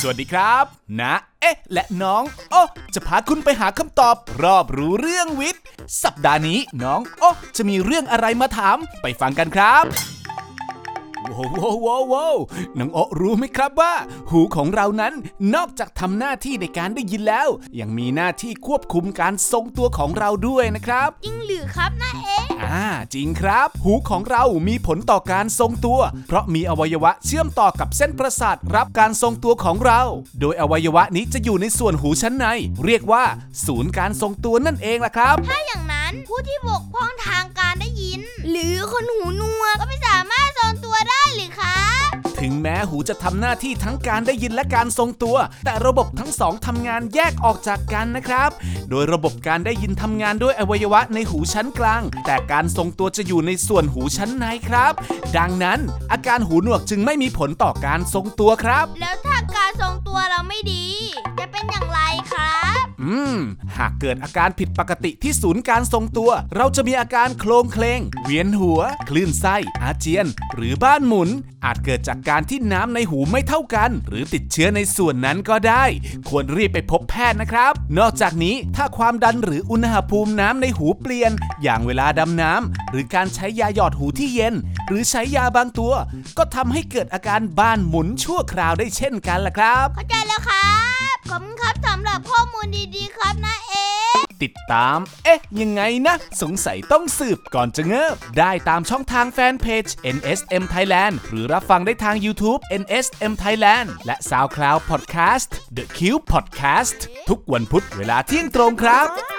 สวัสดีครับ นะ เอ๊ะ และน้องโอ้จะพาคุณไปหาคำตอบ รอบรู้เรื่องวิทย์ สัปดาห์นี้น้องโอ้จะมีเรื่องอะไรมาถาม ไปฟังกันครับ ว้าวว้าวว้าวว้าวน้องโอะรู้ไหมครับว่า หูของเรานั้นนอกจากทำหน้าที่ในการได้ยินแล้ว ยังมีหน้าที่ควบคุมการทรงตัวของเราด้วยนะครับ จริงหรือครับน้าเอ๊ะอ่าจริงครับ หูของเรามีผลต่อการทรงตัว เพราะมีอวัยวะเชื่อมต่อกับเส้นประสาทรับการทรงตัวของเรา โดยอวัยวะนี้จะอยู่ในส่วนหูชั้นใน เรียกว่า ศูนย์การทรงตัวนั่นเองล่ะครับ ถ้าอย่างนั้นผู้ที่บกพร่องทางการได้ยิน หรือคนหูหนวกก็ไม่สามารถทรงตัว แม้หูจะทำหน้าที่ทั้งการได้ยินและการทรงตัว แต่ระบบทั้งสองทำงานแยกออกจากกันนะครับ โดยระบบการได้ยินทำงานด้วยอวัยวะในหูชั้นกลาง แต่การทรงตัวจะอยู่ในส่วนหูชั้นในครับ ดังนั้นอาการหูหนวกจึงไม่มีผลต่อการทรงตัวครับ แล้ว อืม หากเกิดอาการผิดปกติที่ศูนย์การทรงตัว เราจะมีอาการโคลงเคลง เวียนหัว คลื่นไส้ อาเจียน หรือบ้านหมุน อาจเกิดจากการที่น้ำในหูไม่เท่ากัน หรือติดเชื้อในส่วนนั้นก็ได้ ควรรีบไปพบแพทย์นะครับ นอกจากนี้ถ้าความดันหรืออุณหภูมิน้ำในหูเปลี่ยน อย่างเวลาดำน้ำหรือการใช้ยาหยอดหูที่เย็น หรือใช้ยาบางตัว ก็ทำให้เกิดอาการบ้านหมุนชั่วคราวได้เช่นกันล่ะครับ เข้าใจแล้วครั ตาม เอ๊ะ ยังไงนะ สงสัยต้องสืบก่อนจะเงิบ ได้ตามช่องทางแฟนเพจ NSM Thailand หรือรับฟังได้ทาง YouTube NSM Thailand และ SoundCloud Podcast The Cube Podcast ทุกวันพุธเวลาเที่ยงตรงครับ